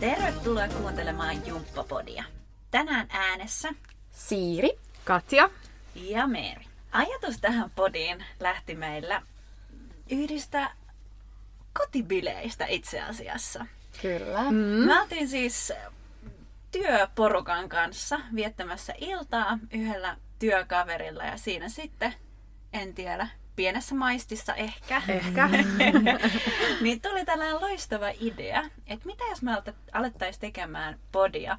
Tervetuloa kuuntelemaan Jumppapodia. Tänään äänessä Siiri, Katja. ja Meeri. Ajatus tähän podiin lähti meillä yhdistä kotibileistä itse asiassa. Kyllä. Mm. Me oltiin siis työporukan kanssa viettämässä iltaa yhdellä työkaverilla ja siinä sitten, en tiedä, pienessä maistissa ehkä, Ehkä. niin tuli tällainen loistava idea, että mitä jos me alettaisiin tekemään podia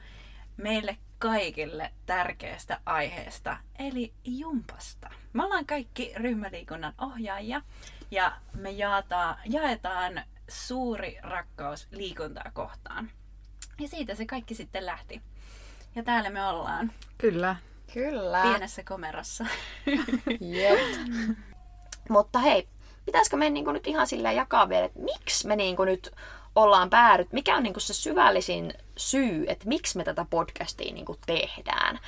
meille kaikille tärkeästä aiheesta, eli jumpasta. Me ollaan kaikki ryhmäliikunnan ohjaajia ja me jaetaan, jaetaan suuri rakkaus liikuntaa kohtaan. Ja siitä se kaikki sitten lähti. Ja täällä me ollaan Kyllä. Kyllä. pienessä komerossa. Jep. Mutta hei, pitäisikö me niinku nyt ihan sillä jakaa vielä, että miksi me niinku nyt ollaan päädyt, mikä on niinku se syvällisin syy, että miksi me tätä podcastia niinku tehdään.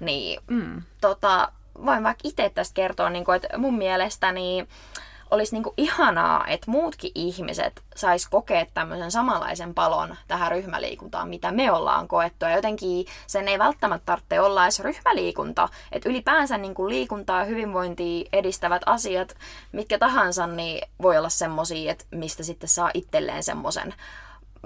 Niin, Mm. tota, voin vaikka itse tästä kertoa, niinku, että mun mielestäni olisi niinku ihanaa, että muutkin ihmiset sais kokea tämmöisen samanlaisen palon tähän ryhmäliikuntaan, mitä me ollaan koettu. Ja jotenkin sen ei välttämättä tarvitse olla edes ryhmäliikunta. Että ylipäänsä niinku liikuntaa ja hyvinvointia edistävät asiat, mitkä tahansa, niin voi olla semmosia, että mistä sitten saa itselleen semmoisen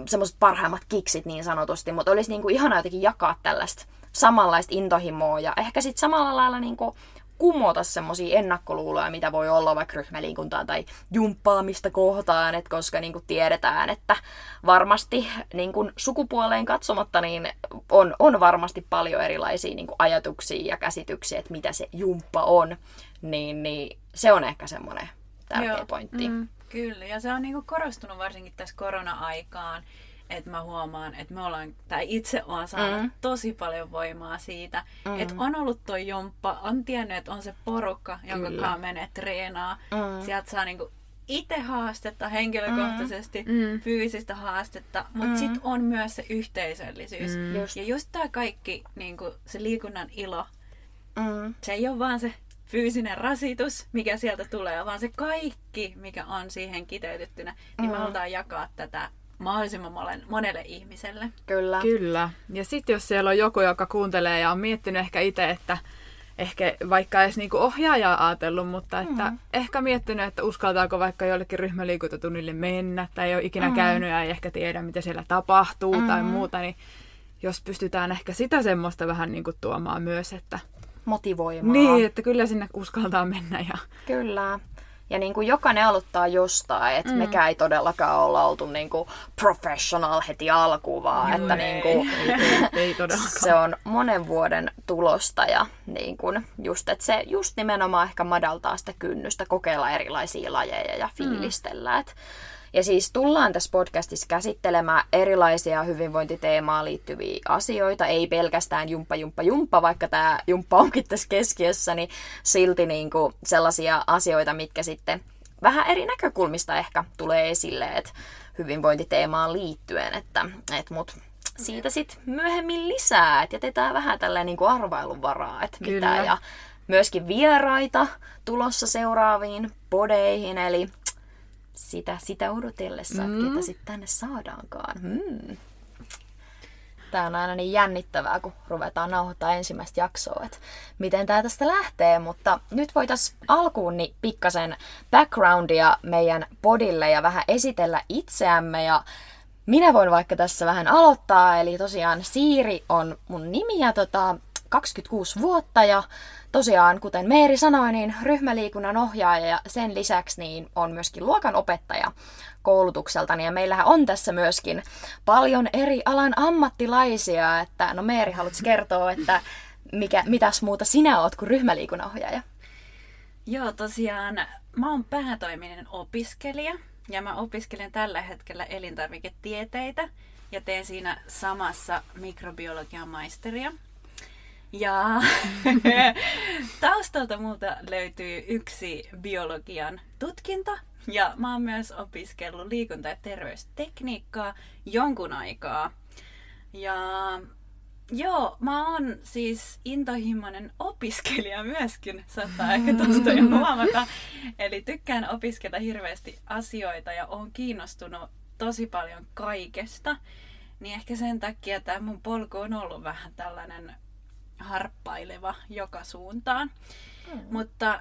semmoiset parhaimmat kiksit niin sanotusti, mutta olisi niinku ihana jotenkin jakaa tällaista samanlaista intohimoa ja ehkä sitten samalla lailla niinku kumota semmoisia ennakkoluuloja, mitä voi olla vaikka ryhmäliikuntaa tai jumppaamista kohtaan, et koska niinku tiedetään, että varmasti niinku sukupuoleen katsomatta niin on, on varmasti paljon erilaisia niinku ajatuksia ja käsityksiä, että mitä se jumppa on, niin, niin se on ehkä semmoinen tärkeä Joo. pointti. Mm, kyllä, ja se on niinku korostunut varsinkin tässä korona-aikaan, että mä huomaan, että me ollaan, tai itse olen saanut Mm. tosi paljon voimaa siitä, Mm. että on ollut toi jumppa, on tiennyt, että on se porukka, jonka Kyllä. kanssa menee treenaa. Mm. Sieltä saa niinku itse haastetta henkilökohtaisesti, Mm. fyysistä haastetta, mutta Mm. sitten on myös se yhteisöllisyys. Mm. Just. Ja just tämä kaikki, niinku, se liikunnan ilo, Mm. se ei ole vaan se fyysinen rasitus, mikä sieltä tulee, vaan se kaikki, mikä on siihen kiteytettynä, niin me Mm. halutaan jakaa tätä mahdollisimman monelle ihmiselle. Kyllä. Kyllä. Ja sitten jos siellä on joku, joka kuuntelee ja on miettinyt ehkä itse, että ehkä vaikka edes niinku ohjaajaa ajatellut, mutta että Mm. ehkä miettinyt, että uskaltaako vaikka jollekin ryhmäliikuntatunnille mennä tai ei ole ikinä Mm. käynyt ja ei ehkä tiedä, mitä siellä tapahtuu tai Mm. muuta, niin jos pystytään ehkä sitä semmoista vähän niinku tuomaan myös, että Motivoimaa. niin, että kyllä sinne uskaltaa mennä ja Kyllä. Ja niin kuin jokainen aloittaa jostain, että mm. mekään ei todellakaan olla oltu niin kuin professional heti alkuun, vaan Juu, että ei. niin kuin, ei, ei se on monen vuoden tulosta ja niin kuin just, että se just nimenomaan ehkä madaltaa sitä kynnystä kokeilla erilaisia lajeja ja fiilistellä. Et, ja siis tullaan tässä podcastissa käsittelemään erilaisia hyvinvointiteemaan liittyviä asioita, ei pelkästään jumppa, jumppa, jumppa, vaikka tämä jumppa onkin tässä keskiössä, niin silti niin kuin sellaisia asioita, mitkä sitten vähän eri näkökulmista ehkä tulee esille, että hyvinvointiteemaan liittyen, että et mut siitä sitten myöhemmin lisää, että jätetään vähän tällä niin kuin arvailun varaa, että mitä. Ja myöskin vieraita tulossa seuraaviin podeihin, eli sitä, sitä odotellessa, mm. että ketä sitten tänne saadaankaan. Mm. Tämä on aina niin jännittävää, kun ruvetaan nauhoittaa ensimmäistä jaksoa, että miten tämä tästä lähtee, mutta nyt voitaisiin alkuun niin pikkasen backgroundia meidän podille ja vähän esitellä itseämme ja minä voin vaikka tässä vähän aloittaa, eli tosiaan Siiri on mun nimi ja tota, 26 vuotta ja tosiaan, kuten Meeri sanoi, niin ryhmäliikunnan ohjaaja ja sen lisäksi niin on myöskin luokan opettaja koulutukseltani. Ja meillähän on tässä myöskin paljon eri alan ammattilaisia, että no Meeri, haluatko kertoa, että mikä, mitäs muuta sinä oot kuin ryhmäliikunnan ohjaaja? Joo, tosiaan mä oon päätoiminen opiskelija ja mä opiskelen tällä hetkellä elintarviketieteitä ja teen siinä samassa mikrobiologian maisteria. Ja taustalta multa löytyy yksi biologian tutkinto Ja mä oon myös opiskellut liikunta- ja terveystekniikkaa jonkun aikaa. Ja joo, mä oon siis intohimoinen opiskelija myöskin, saattaa ehkä tosta jo huomata. Eli tykkään opiskella hirveästi asioita ja oon kiinnostunut tosi paljon kaikesta. Niin ehkä sen takia tämä mun polku on ollut vähän tällainen harppaileva joka suuntaan. Mm. Mutta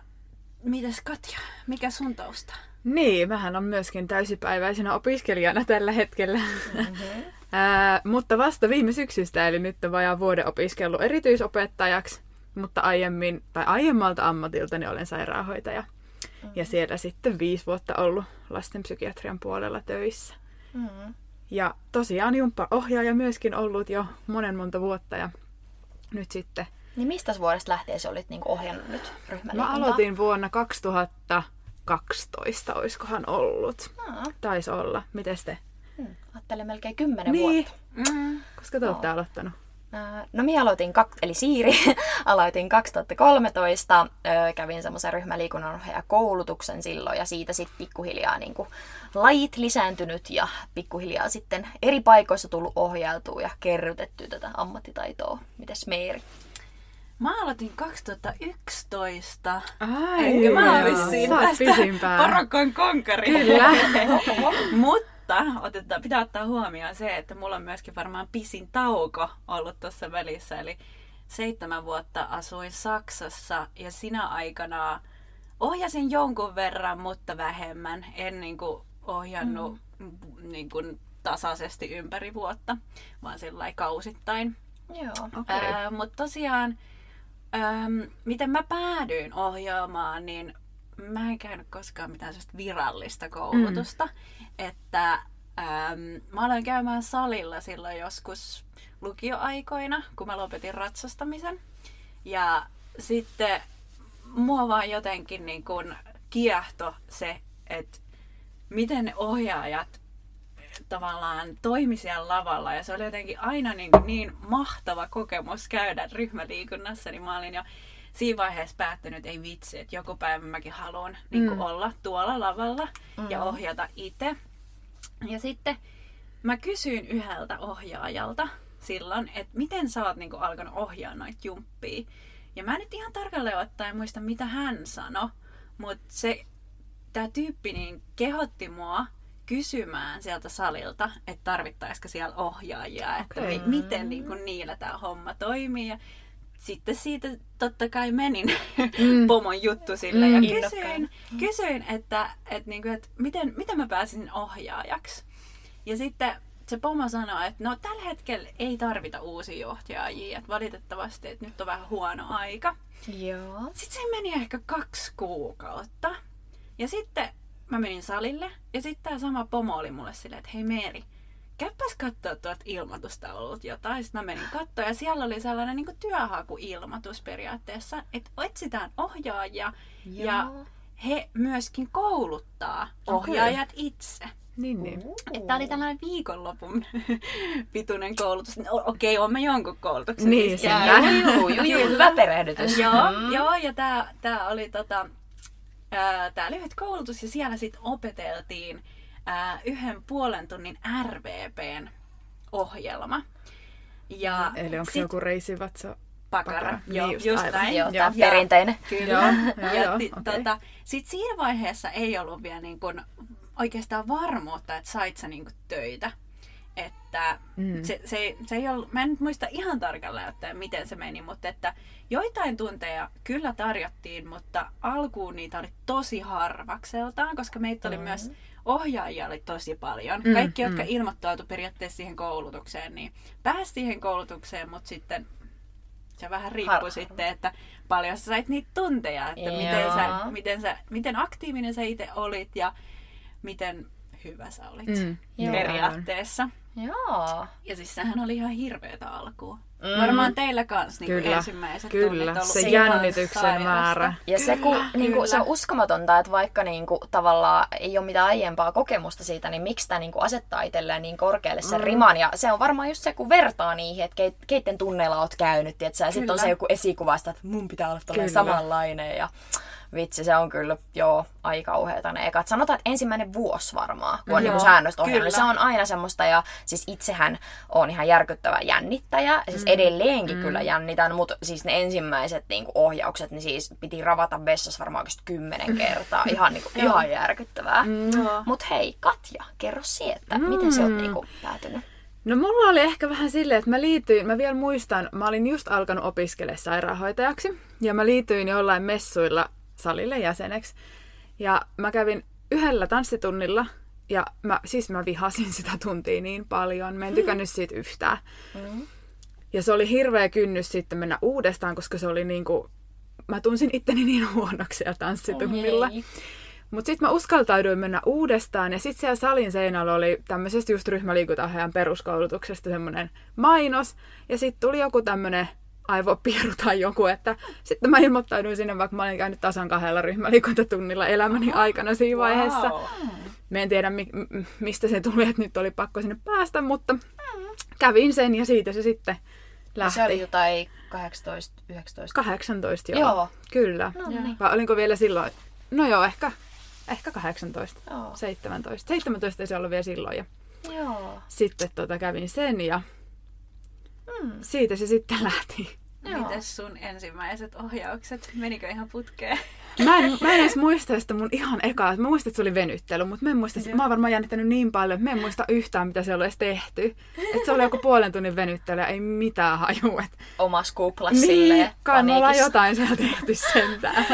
mitäs Katja, mikä sun tausta? Niin, vähän on myöskin täysipäiväisenä opiskelijana tällä hetkellä. Mm-hmm. Ää, mutta vasta viime syksystä, eli nyt on vajaa vuoden opiskellut erityisopettajaksi, mutta aiemmin, tai aiemmalta ammatiltani olen sairaanhoitaja. Mm-hmm. Ja siellä sitten viisi vuotta ollut lastenpsykiatrian puolella töissä. Mm-hmm. Ja tosiaan jumppa-ohjaaja myöskin ollut jo monen monta vuotta ja nyt sitten... Niin mistä vuodesta lähtien sä olit niinku ohjannut nyt ryhmäliikuntaa? Mä aloitin vuonna 2012, oiskohan ollut. Aa. Taisi olla. Miten te? Hmm, ajattelin melkein kymmenen niin. vuotta. Mm. Koska te olette aloittanut? No minä aloitin, eli Siiri, aloitin 2013, kävin semmoisen ryhmäliikunnanohjaajakoulutuksen silloin ja siitä sitten pikkuhiljaa niin kuin lajit lisääntynyt ja pikkuhiljaa sitten eri paikoissa tullut ohjailtua ja kerrytetty tätä ammattitaitoa. Mites Meeri? Mä aloitin 2011. Ai, Eikö mä olisin siinä tästä Parokon konkari. Kyllä. Mutta mutta otetaan, pitää ottaa huomioon se, että mulla on myöskin varmaan pisin tauko ollut tuossa välissä. Eli seitsemän vuotta asuin Saksassa ja sinä aikana ohjasin jonkun verran, mutta vähemmän. En niin kuin ohjannut mm. niin kuin tasaisesti ympäri vuotta, vaan sillä kausittain. Joo. Okay. Äh, mutta tosiaan, ähm, miten mä päädyin ohjaamaan, niin mä en käynyt koskaan mitään virallista koulutusta. Mm. Että ähm, mä aloin käymään salilla silloin joskus lukioaikoina, kun mä lopetin ratsastamisen. Ja sitten mua vaan jotenkin niin kun kiehto se, että miten ohjaajat tavallaan toimi siellä lavalla. Ja se oli jotenkin aina niin, niin mahtava kokemus käydä ryhmäliikunnassa, niin mä olin jo siinä vaiheessa päättänyt, että ei vitsi, että joku päivä mäkin haluan niin mm. olla tuolla lavalla mm. ja ohjata itse. Ja sitten mä kysyin yhdeltä ohjaajalta silloin, että miten sä oot niin alkanut ohjaa noita jumppia. Ja mä nyt ihan tarkalleen ottaen muista, mitä hän sanoi, mutta se, tämä tyyppi niin kehotti mua kysymään sieltä salilta, että tarvittaisiko siellä ohjaajia, että okay. mi- miten niin kuin, niillä tämä homma toimii. Ja sitten siitä totta kai menin mm. pomon juttu sille mm. ja kysyin, kysyin että, että, niin kuin, että miten, miten mä pääsin ohjaajaksi. Ja sitten se pomo sanoi, että no tällä hetkellä ei tarvita uusia johtajia, että valitettavasti, että nyt on vähän huono aika. Joo. Sitten se meni ehkä kaksi kuukautta. Ja sitten mä menin salille ja sitten tämä sama pomo oli mulle silleen, että hei Meeri, käypäs katsoa tuolta ilmoitustaululta jotain. Sitten mä menin katsoa ja siellä oli sellainen niin työhakuilmoitus periaatteessa, että etsitään ohjaajia Joo. ja he myöskin kouluttaa ohjaajat okay. itse. Niin, niin. Tämä oli tällainen viikonlopun pituinen koulutus. No, okei, okay, on me jonkun koulutuksen. Niin, se Juu, juu, juu, hyvä perehdytys. joo, mm. joo, ja tämä oli tota, tämä lyhyt koulutus ja siellä sitten opeteltiin ää, yhden puolen tunnin RVPn ohjelma. Ja Eli onko sit... se joku reisivatsa? Pakara, pakara. Joo, niin just, just näin. Joo, tämä perinteinen. Kyllä. Joo, ja, joo, t- okay. tota, Sitten siinä vaiheessa ei ollut vielä niin kun oikeastaan varmuutta, että sait sä niin töitä. Että mm. se, se, se ei ollut, mä en nyt muista ihan tarkalleen, että miten se meni, mutta että joitain tunteja kyllä tarjottiin, mutta alkuun niitä oli tosi harvakseltaan, koska meitä oli mm. myös ohjaajia oli tosi paljon. Mm, Kaikki, mm. jotka ilmoittautu periaatteessa siihen koulutukseen, niin pääsi siihen koulutukseen, mutta sitten se vähän riippui Har- sitten, että paljon sä sait niitä tunteja, että miten, sä, miten, sä, miten aktiivinen sä itse olit ja miten hyvä sä olit mm, periaatteessa. Joo. Ja siis sehän oli ihan hirveetä alkuun. Mm. Varmaan teillä kanssa niin kyllä, ensimmäiset kyllä. ollut se jännityksen määrä. Ja kyllä, se, kun, niin kuin, se on uskomatonta, että vaikka niin kuin, tavallaan ei ole mitään aiempaa kokemusta siitä, niin miksi tämä niin kuin, asettaa itselleen niin korkealle sen mm. riman. Ja se on varmaan just se, kun vertaa niihin, että keit, keitten tunneilla oot käynyt. Ja sitten on se joku esikuva, että mun pitää olla samanlainen. Ja vitsi, se on kyllä joo aika kauheeta ne ekat. Sanotaan, että ensimmäinen vuosi varmaan, kun on Joo, niinku säännöstä ohjannut. kyllä. Se on aina semmoista ja siis itsehän on ihan järkyttävä jännittäjä. Siis edelleenkin kyllä jännitän, mutta siis ne ensimmäiset niinku ohjaukset, niin siis piti ravata vessassa varmaan kymmenen kertaa. Ihan, niinku, ihan järkyttävää. Joo. Mut hei, Katja, kerro sie, että miten se on niinku päätynyt? No mulla oli ehkä vähän silleen, että mä liityin, mä vielä muistan, mä olin just alkanut opiskella sairaanhoitajaksi ja mä liityin jollain messuilla salille jäseneksi. Ja mä kävin yhdellä tanssitunnilla ja mä, siis mä vihasin sitä tuntia niin paljon. Mä en tykännyt siitä yhtään. Ja se oli hirveä kynnys sitten mennä uudestaan, koska se oli niinku, mä tunsin itteni niin huonoksi siellä tanssitunnilla. Ei. Mutta sitten mä uskaltauduin mennä uudestaan ja sitten siellä salin seinällä oli tämmöisestä just ryhmäliikuntaohjaajan peruskoulutuksesta semmoinen mainos. Ja sitten tuli joku tämmöinen aivopieru tai joku, että sitten mä ilmoittauduin sinne, vaikka mä olin käynyt tasan kahdella ryhmäliikuntatunnilla elämäni aikana siinä vaiheessa. Wow. Mä en tiedä, mi- mistä se tuli, että nyt oli pakko sinne päästä, mutta kävin sen ja siitä se sitten lähti. Se oli jotain 18, 19. 18, joo. Joo. Kyllä. No niin. Vai olinko vielä silloin? No joo, ehkä, ehkä 18. Joo. 17. 17 se ollut vielä silloin. Ja Joo. sitten tota, kävin sen ja Mm. siitä se sitten lähti. Joo. Mites sun ensimmäiset ohjaukset? Menikö ihan putkeen? Mä en, mä en edes muista sitä mun ihan ekaa. Mä muistan, että se oli venyttely, mutta mä en muista, mä oon varmaan jännittänyt niin paljon, että mä en muista yhtään, mitä se oli edes tehty. Että se oli joku puolen tunnin venyttely ja ei mitään haju. Et... Omas kuplas Niin, silleen kai me ollaan jotain siellä tehty sentään.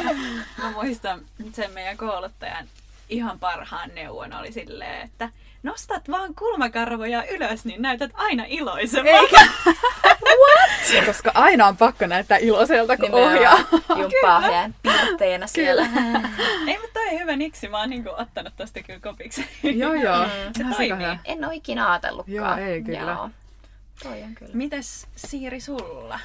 Mä muistan sen meidän kouluttajan ihan parhaan neuvon oli silleen, että nostat vaan kulmakarvoja ylös, niin näytät aina iloisemmalta. Eikä. What? Koska aina on pakko näyttää iloiselta, kun ohjaa. Jumppaa jään piirteinä siellä. Ei, mutta toi on hyvä niksi. Mä oon niinku ottanut tosta kyllä kopiksi. joo, joo. Se Ihan toimii. En ole ikinä ajatellutkaan. Joo, ei kyllä. Joo. Toi on kyllä. Mites Siiri sulla?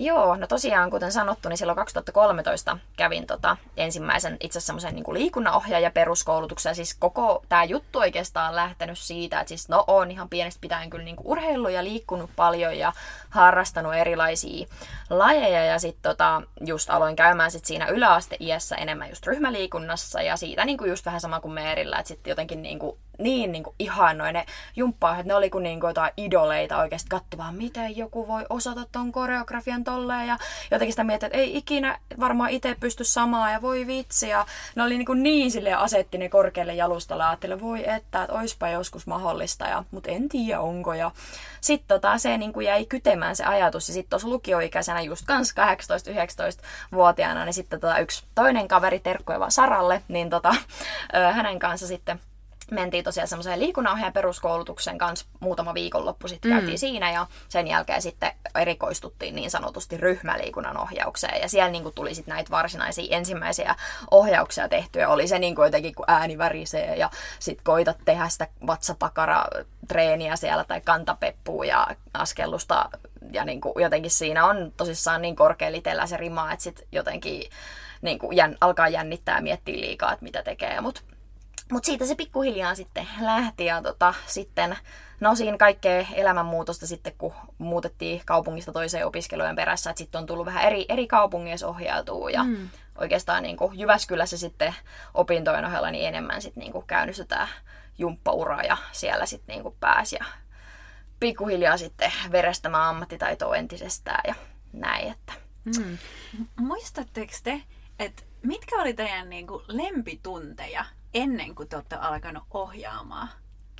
Joo, no tosiaan kuten sanottu, niin silloin 2013 kävin tota, ensimmäisen itse semmoisen niin liikunnanohjaaja peruskoulutuksen. Siis koko tämä juttu oikeastaan lähtenyt siitä, että siis no on ihan pienestä pitäen kyllä niin urheillut ja liikkunut paljon ja harrastanut erilaisia lajeja. Ja sitten tota, just aloin käymään sit siinä yläasteiässä enemmän just ryhmäliikunnassa ja siitä niin just vähän sama kuin Meerillä, että sitten jotenkin niin kuin, niin, niin kuin ihannoin ne jumppaa, että ne oli kuin, niin kuin jotain idoleita oikeasti katso vaan, miten joku voi osata ton koreografian tolleen ja jotenkin sitä miettii, että ei ikinä varmaan itse pysty samaa ja voi vitsi ja ne oli niin, kuin niin sille asetti ne korkealle jalustalle ja ajattelin, voi että, että oispa joskus mahdollista, ja, mutta en tiedä onko ja sitten tota, se niin kuin jäi kytemään se ajatus. Ja sitten tuossa lukioikäisenä just kans 18-19-vuotiaana, niin sitten tota, yksi toinen kaveri terkkoja vaan Saralle, niin tota, hänen kanssa sitten mentiin tosiaan semmoiseen liikunnanohjaajan peruskoulutuksen kanssa muutama viikonloppu sitten mm. käytiin siinä ja sen jälkeen sitten erikoistuttiin niin sanotusti ryhmäliikunnan ohjaukseen ja siellä niin kuin tuli sitten näitä varsinaisia ensimmäisiä ohjauksia tehtyä. Oli se niin kuin jotenkin kun ääni värisee ja sitten koitat tehdä sitä vatsapakara treeniä siellä tai kantapeppua ja askellusta ja niin kuin jotenkin siinä on tosissaan niin korkea litellä se rima, että sitten jotenkin niin kuin jän, alkaa jännittää ja miettiä liikaa, että mitä tekee, mutta mutta siitä se pikkuhiljaa sitten lähti ja tota, sitten, no siinä kaikkea elämänmuutosta sitten, kun muutettiin kaupungista toiseen opiskelujen perässä, että sitten on tullut vähän eri, eri kaupungeissa ohjautuu ja mm. oikeastaan niin kuin Jyväskylässä sitten opintojen ohella niin enemmän sitten niin kuin käynnistetään jumppaura ja siellä sitten niin kuin pääsi ja pikkuhiljaa sitten verestämään ammattitaitoa entisestään ja näin, että Mm. Muistatteko te, että mitkä oli teidän niinku lempitunteja ennen kuin te olette alkanut ohjaamaan?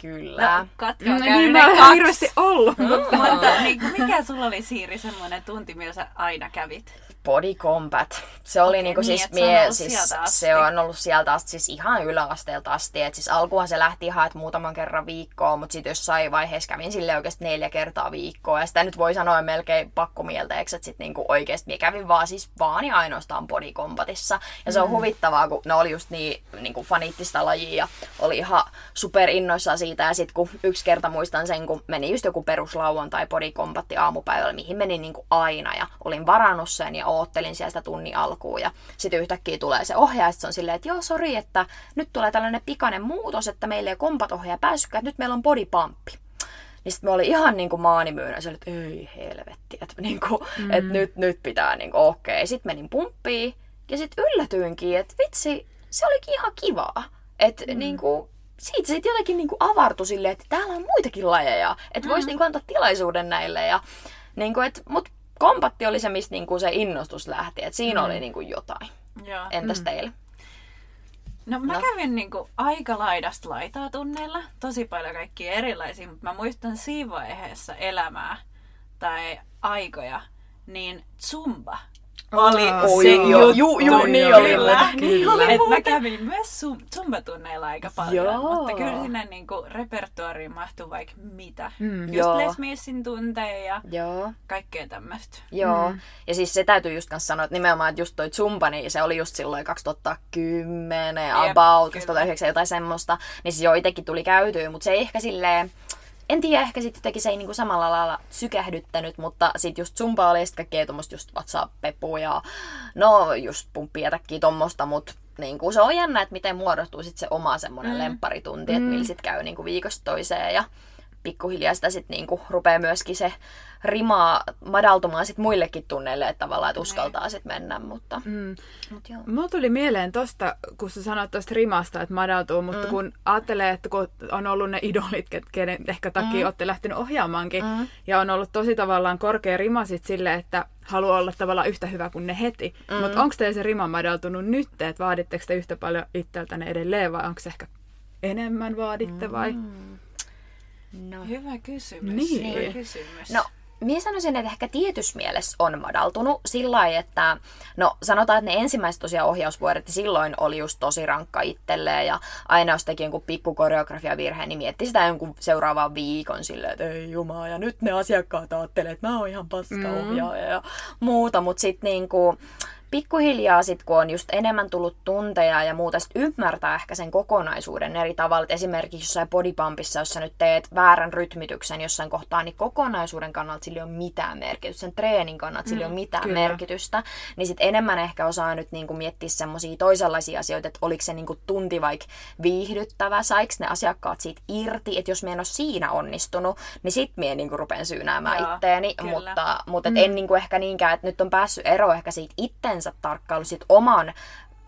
kyllä. No, Katja on niin, mä kaksi. hirveästi ollut. mutta- Mutta niin, mikä sulla oli Siiri semmoinen tunti, millä sä aina kävit? Body Combat. Se oli Okei, niinku niin, siis, et se on mie, ollut siis se on ollut sieltä asti, siis ihan yläasteelta asti. Et siis alkuhan se lähti ihan, että muutaman kerran viikkoon, mutta sitten jossain vaiheessa kävin sille oikeasti neljä kertaa viikkoa. Ja sitä nyt voi sanoa melkein pakkomielteeksi, että sitten niinku oikeasti mie kävin vaan siis vaan ja ainoastaan Body Combatissa. Ja se on huvittavaa, kun ne oli just niin niinku faniittista lajia ja oli ihan super innoissaan siitä. Ja sitten kun yksi kerta muistan sen, kun meni just joku peruslauantai Body Combatti aamupäivällä, mihin menin niinku aina ja olin varannut sen ja oottelin siellä sitä tunnin alkuun. Ja sitten yhtäkkiä tulee se ohjaaja, se on silleen, että joo, sori, että nyt tulee tällainen pikainen muutos, että meillä ei kompat ohjaaja päässytkään, että nyt meillä on body pumpi. Niin sitten me oli ihan niin kuin maanimyynä, se että ei helvetti, että, niin kuin, mm. että nyt, nyt pitää niin kuin, okei. Okay. Sitten menin pumppiin Ja sitten yllätyinkin, että vitsi, se olikin ihan kivaa. Että mm. niinku, siitä sitten jotenkin niinku avartui silleen, että täällä on muitakin lajeja. Että mm. voisi niinku antaa tilaisuuden näille. Ja, niinku, et, mut kompatti oli se, mistä niinku se innostus lähti. Että siinä mm. oli niinku jotain. Joo. Entäs Mm. teillä? No mä No. kävin niinku aika laidasta laitaa tunneilla, tosi paljon kaikkia erilaisia, mutta mä muistan siinä vaiheessa elämää tai aikoja, niin Zumba oli Aa, se oi, joo. juttu. Juu, juu, niin kyllä. oli muuten, niin oli Et mä kävin myös Zumba-tunneilla aika paljon, Joo. mutta kyllä sinne niinku repertuariin mahtuu vaikka mitä. Mm. Just Joo. Les Millsin tunteja ja Joo. kaikkea tämmöistä. Joo, mm. ja siis se täytyy just kanssa sanoa, että nimenomaan, että just toi Zumba, niin se oli just silloin 2010, Jep, about, kyllä. 2009, jotain semmoista, niin se jo itsekin tuli käytyä, mutta se ei ehkä silleen, en tiedä, ehkä sitten jotenkin se ei niinku samalla lailla sykähdyttänyt, mutta sitten just Zumba oli sitten kaikkea tuommoista just WhatsApp-pepu ja no just pumppijätäkkiä tommosta, mutta niinku se on jännä, että miten muodostuu sitten se oma semmoinen mm. lempparitunti, että millä sitten käy niinku viikosta toiseen ja pikkuhiljaa sitä sitten niinku rupeaa myöskin se rimaa madaltumaan sit muillekin tunneille, että tavallaan että uskaltaa sitten mennä, mutta, Mm. mut joo. Mulla tuli mieleen tosta, kun sä sanoit tosta rimasta, että madaltuu, mutta mm. kun ajattelee, että kun on ollut ne idolit, kenen ehkä takia mm. olette lähtenyt ohjaamaankin, mm. ja on ollut tosi tavallaan korkea rima sit sille, että haluaa olla tavallaan yhtä hyvä kuin ne heti. Mm. Mutta onko teillä se rima madaltunut nyt, että vaaditteko te yhtä paljon itseltänne edelleen, vai onko se ehkä enemmän vaaditte vai? Mm. No. Hyvä kysymys. Niin. Hyvä kysymys. No, minä sanoisin, että ehkä tietyssä mielessä on madaltunut sillä lailla, että no sanotaan, että ne ensimmäiset tosiaan ohjausvuodet niin silloin oli just tosi rankka itselleen ja aina jos teki jonkun pikku koreografiavirheen, niin mietti sitä jonkun seuraavan viikon silleen, että ei jumala, ja nyt ne asiakkaat ajattelee, että mä oon ihan paska ohjaaja ja muuta, mutta sitten niinku pikkuhiljaa sit, kun on just enemmän tullut tunteja ja muuta, sit ymmärtää ehkä sen kokonaisuuden eri tavalla. Et esimerkiksi jossain bodypumpissa, jos sä nyt teet väärän rytmityksen jossain kohtaa, niin kokonaisuuden kannalta sillä ei ole mitään merkitystä. Sen treenin kannalta sillä ei ole mitään kyllä. merkitystä. Niin sit enemmän ehkä osaa nyt niinku miettiä semmoisia toisenlaisia asioita, että oliko se niinku tunti vaikka viihdyttävä, saiko ne asiakkaat siitä irti, että jos mä en ole siinä onnistunut, niin sit mä niinku rupean syynäämään Joo, itteeni, kyllä. mutta, mutta et en niinku ehkä niinkään, että nyt on päässyt ero ehkä siitä itsensä tarkkailu, siitä oman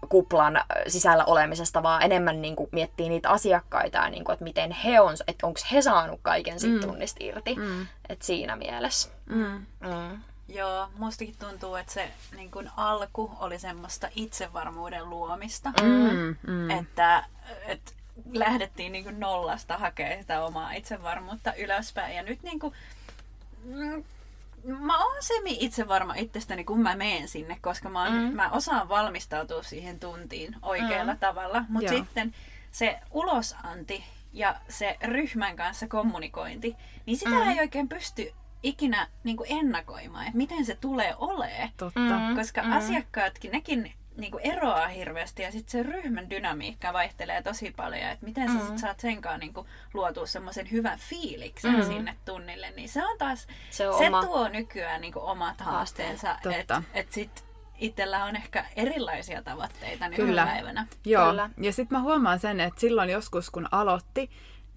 kuplan äh, sisällä olemisesta, vaan enemmän niin kuin miettii niitä asiakkaita ja niin kuin, että miten he on, että onko he saanut kaiken siitä mm. tunnista irti. Mm. Että siinä mielessä. Mm. Mm. Joo, mustakin tuntuu, että se niin kun alku oli semmoista itsevarmuuden luomista. Mm. Mm. Että, että lähdettiin niin kuin nollasta hakemaan sitä omaa itsevarmuutta ylöspäin. Ja nyt niin kuin, mm, mä oon semi itsevarma itsestäni, kun mä menen sinne, koska mä, oon, mm. mä osaan valmistautua siihen tuntiin oikealla mm. tavalla. Mutta sitten se ulosanti ja se ryhmän kanssa kommunikointi, niin sitä mm. ei oikein pysty ikinä niin kuin ennakoimaan, että miten se tulee olee. Totta. Koska mm. asiakkaatkin, nekin niinku eroaa hirveästi ja sitten se ryhmän dynamiikka vaihtelee tosi paljon. Että miten sä Mm. sit saat senkaan niinku luotua semmoisen hyvän fiiliksen Mm. sinne tunnille, niin se on taas, Se on se oma- tuo nykyään niinku omat haasteensa. Että et sit itsellä on ehkä erilaisia tavoitteita Kyllä. nykypäivänä. Joo, Kyllä. ja sitten mä huomaan sen, että silloin joskus kun aloitti,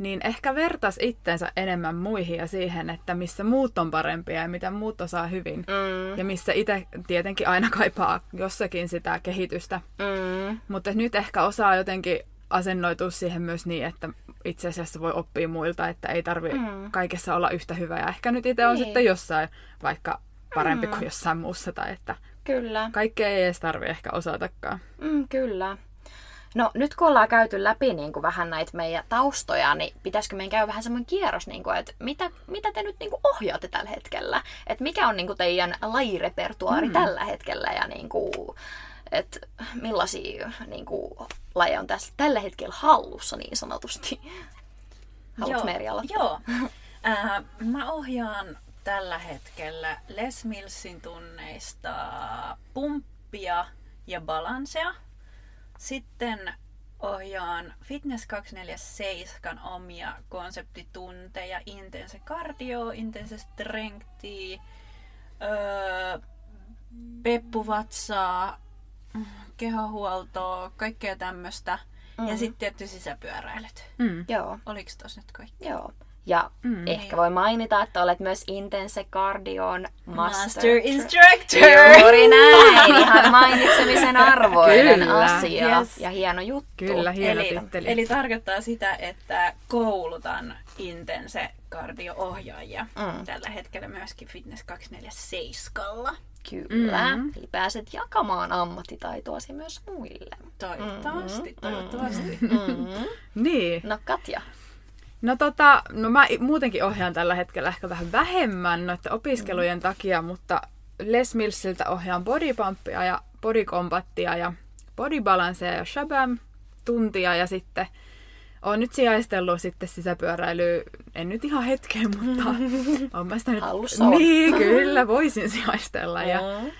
niin ehkä vertas itsensä enemmän muihin ja siihen, että missä muut on parempia ja mitä muut osaa hyvin. Mm. Ja missä itse tietenkin aina kaipaa jossakin sitä kehitystä. Mm. Mutta nyt ehkä osaa jotenkin asennoitua siihen myös niin, että itse asiassa voi oppia muilta, että ei tarvi Mm. kaikessa olla yhtä hyvä. Ja ehkä nyt itse on Niin. sitten jossain vaikka parempi kuin jossain muussa. Tai että Kyllä. kaikkea ei edes tarvi ehkä osatakaan. Mm, kyllä. No nyt kun ollaan käyty läpi niin kuin vähän näitä meidän taustoja, niin pitäisikö meidän käydä vähän semmoinen kierros, niin kuin, että mitä, mitä te nyt niin kuin ohjaatte tällä hetkellä? Että mikä on niin kuin teidän lajirepertuaari mm. tällä hetkellä ja niin kuin, että millaisia niin kuin, lajeja on tässä, tällä hetkellä hallussa niin sanotusti? Haluatko Meri aloittaa? Joo. Äh, mä ohjaan tällä hetkellä Les Millsin tunneista pumppia ja balansea. Sitten ohjaan Fitness 247 omia konseptitunteja, intense cardio, intense strengthi, öö, peppuvatsaa, kehohuoltoa, kaikkea tämmöistä. Mm. Ja Mhm. sitten tietty sisäpyöräilyt. Mm. Joo, Oliko tos nyt kaikki? joo. Ja mm, ehkä voi mainita, että olet myös Intense Cardion Master, Master Instructor. Juuri näin, ihan mainitsemisen arvoinen Kyllä. asia Yes. ja hieno juttu. Kyllä, hieno Eli, titteli. eli tarkoittaa sitä, että koulutan Intense kardio-ohjaajia Mm. tällä hetkellä myöskin Fitness 247. Kyllä, Mm. eli pääset jakamaan ammattitaitoasi myös muille. Toivottavasti, toivottavasti. Mm. Niin. No Katja, No tota, no mä muutenkin ohjaan tällä hetkellä ehkä vähän vähemmän noiden opiskelujen takia, mutta Les Millsiltä ohjaan bodypumpia ja bodycombattia ja bodybalancea ja shabam tuntia ja sitten olen nyt sijaistellut sitten sisäpyöräilyä, en nyt ihan hetken, mutta on mä sitä nyt... Hallussa on. Niin, kyllä, voisin sijaistella. Ja, Mm. ja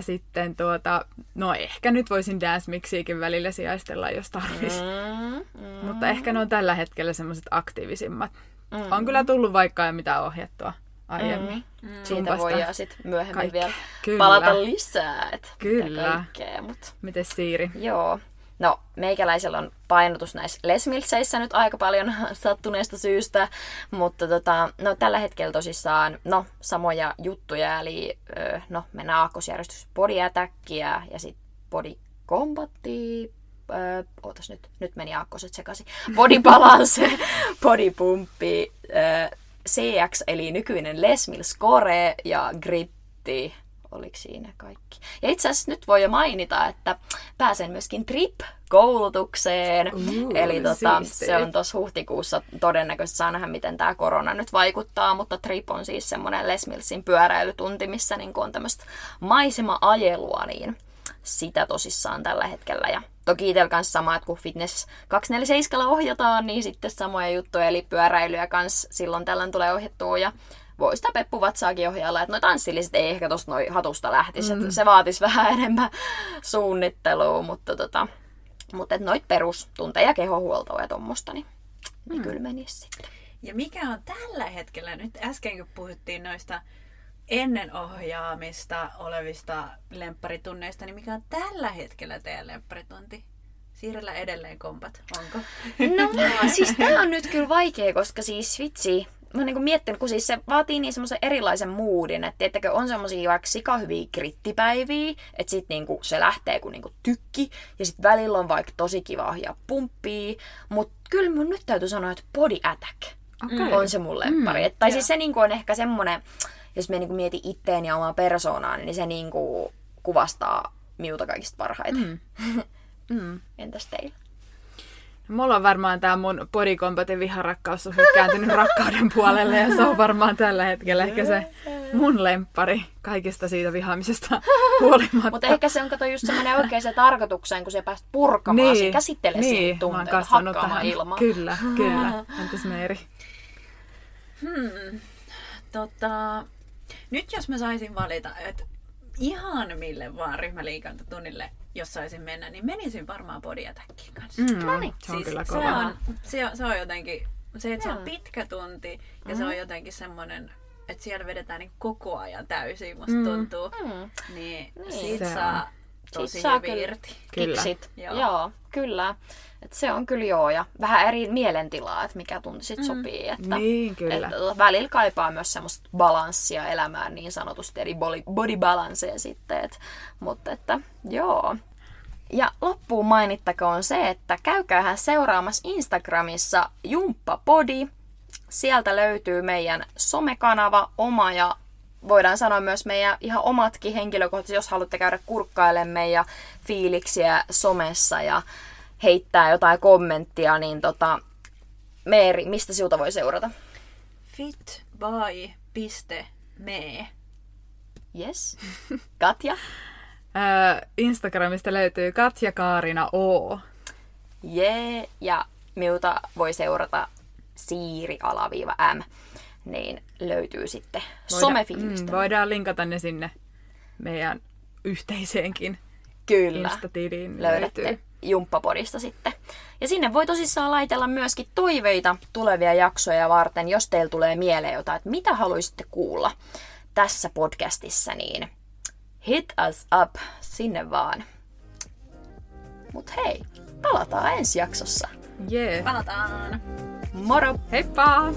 sitten tuota, no ehkä nyt voisin dance mixiikin välillä sijaistella, jos tarvis. Mm. Mm. Mutta ehkä ne on tällä hetkellä semmoiset aktiivisimmat. Mm. On kyllä tullut vaikka ei mitään ohjattua aiemmin. Mm. Siitä Zumbasta. voidaan sitten myöhemmin Kaikkea. vielä Kyllä. palata lisää. Et Kyllä. mitä Kaikkea, mut. Mites Siiri? Joo. No, meikäläisellä on painotus näissä lesmilseissä nyt aika paljon sattuneesta syystä, mutta tota, no, tällä hetkellä tosissaan no, samoja juttuja, eli no, mennään aakkosjärjestys body attackia ja sitten body combattia, ö, ootas nyt, nyt meni aakkoset sekaisin, body balance, body pumppi, ö, CX eli nykyinen Les Mills Score ja Gritti oliko siinä kaikki. Ja itse asiassa nyt voi jo mainita, että pääsen myöskin TRIP-koulutukseen. Uu, Eli tota, se on tuossa huhtikuussa todennäköisesti saa nähdä, miten tämä korona nyt vaikuttaa, mutta TRIP on siis semmoinen Les Millsin pyöräilytunti, missä niin on tämmöistä maisema-ajelua, niin sitä tosissaan tällä hetkellä. Ja toki itsellä kanssa sama, että kun Fitness 247 ohjataan, niin sitten samoja juttuja, eli pyöräilyä kanssa silloin tällöin tulee ohjattua ja voi sitä peppuvatsaakin ohjailla, että noi tanssilliset ei ehkä tosta noi hatusta lähtisi, mm. se vaatisi vähän enemmän suunnittelua, mutta tota, mutta et noit perustunteja, kehohuoltoa ja tommosta, niin mm. kyllä menisi sitten. Ja mikä on tällä hetkellä, nyt äsken kun puhuttiin noista ennen ohjaamista olevista lempparitunneista, niin mikä on tällä hetkellä teidän lempparitunti? Siirrellä edelleen kompat, onko? No siis tää on nyt kyllä vaikea, koska siis vitsi, mä oon niinku miettinyt, kun siis se vaatii niin semmoisen erilaisen moodin, että tiettäkö on semmosia vaikka sikahyviä krittipäiviä, että sit niinku se lähtee kuin niinku tykki, ja sit välillä on vaikka tosi kiva ohjaa pumppia, mutta kyllä mun nyt täytyy sanoa, että body attack Okei. on se mun lemppari. Mm, Mm, tai joo. siis se niinku on ehkä semmonen, jos me niinku mietin itteen ja omaa persoonaa, niin se niinku kuvastaa miuta kaikista parhaiten. Mm. Mm. Entäs teillä? Mulla on varmaan tämä mun body combatin viharakkaus on kääntynyt rakkauden puolelle ja se on varmaan tällä hetkellä ehkä se mun lemppari kaikesta siitä vihaamisesta huolimatta. Mutta ehkä se on kato just semmoinen oikeaan tarkoitukseen, kun sä pääst purkamaan niin, käsittelee niin, niin, siihen kasvanut hakkaamaan tähän. ilmaa. Kyllä, kyllä. Entäs Meeri? Hmm. Tota, nyt jos mä saisin valita, että ihan mille vaan ryhmäliikuntatunnille, jos saisin mennä, niin menisin varmaan body attackin kanssa. Mm, No niin. se on kyllä se kova. on, se, on, se on jotenkin, se, että se on pitkä tunti ja Mm-hmm. se on jotenkin semmoinen, että siellä vedetään niin koko ajan täysin, musta Mm. tuntuu. Mm. Niin, Niin. siitä Se saa on. Tosi Siitä saa hyvin kyllä irti. Kyllä. Kiksit. Joo. Joo. kyllä. Et se on kyllä joo. Ja vähän eri mielentilaa, että mikä tunti sit sopii. Että, Niin, kyllä. Että välillä kaipaa myös semmoista balanssia elämään niin sanotusti, eli body, balancea sitten. Et, mutta että joo. Ja loppuun mainittakoon se, että käykäähän seuraamassa Instagramissa Jumppapodi. Sieltä löytyy meidän somekanava, oma ja voidaan sanoa myös meidän ihan omatkin henkilökohtaisesti, jos haluatte käydä kurkkailemaan meidän fiiliksiä somessa ja heittää jotain kommenttia, niin tota, Meeri, mistä sinulta voi seurata? fitby.me Yes. Katja? Instagramista löytyy Katja Kaarina O. Jee. Ja miuta voi seurata siiri-m. Niin löytyy sitten somefiilistä. mm, voidaan linkata ne sinne meidän yhteiseenkin Kyllä. Insta-tiliin. löydätte Löytyy. Jumppapodista sitten. Ja sinne voi tosissaan laitella myöskin toiveita tulevia jaksoja varten, jos teillä tulee mieleen jotain, että mitä haluaisitte kuulla tässä podcastissa, niin hit us up sinne vaan. Mut hei, palataan ensi jaksossa. Jee. Palataan! Moro! Heippa!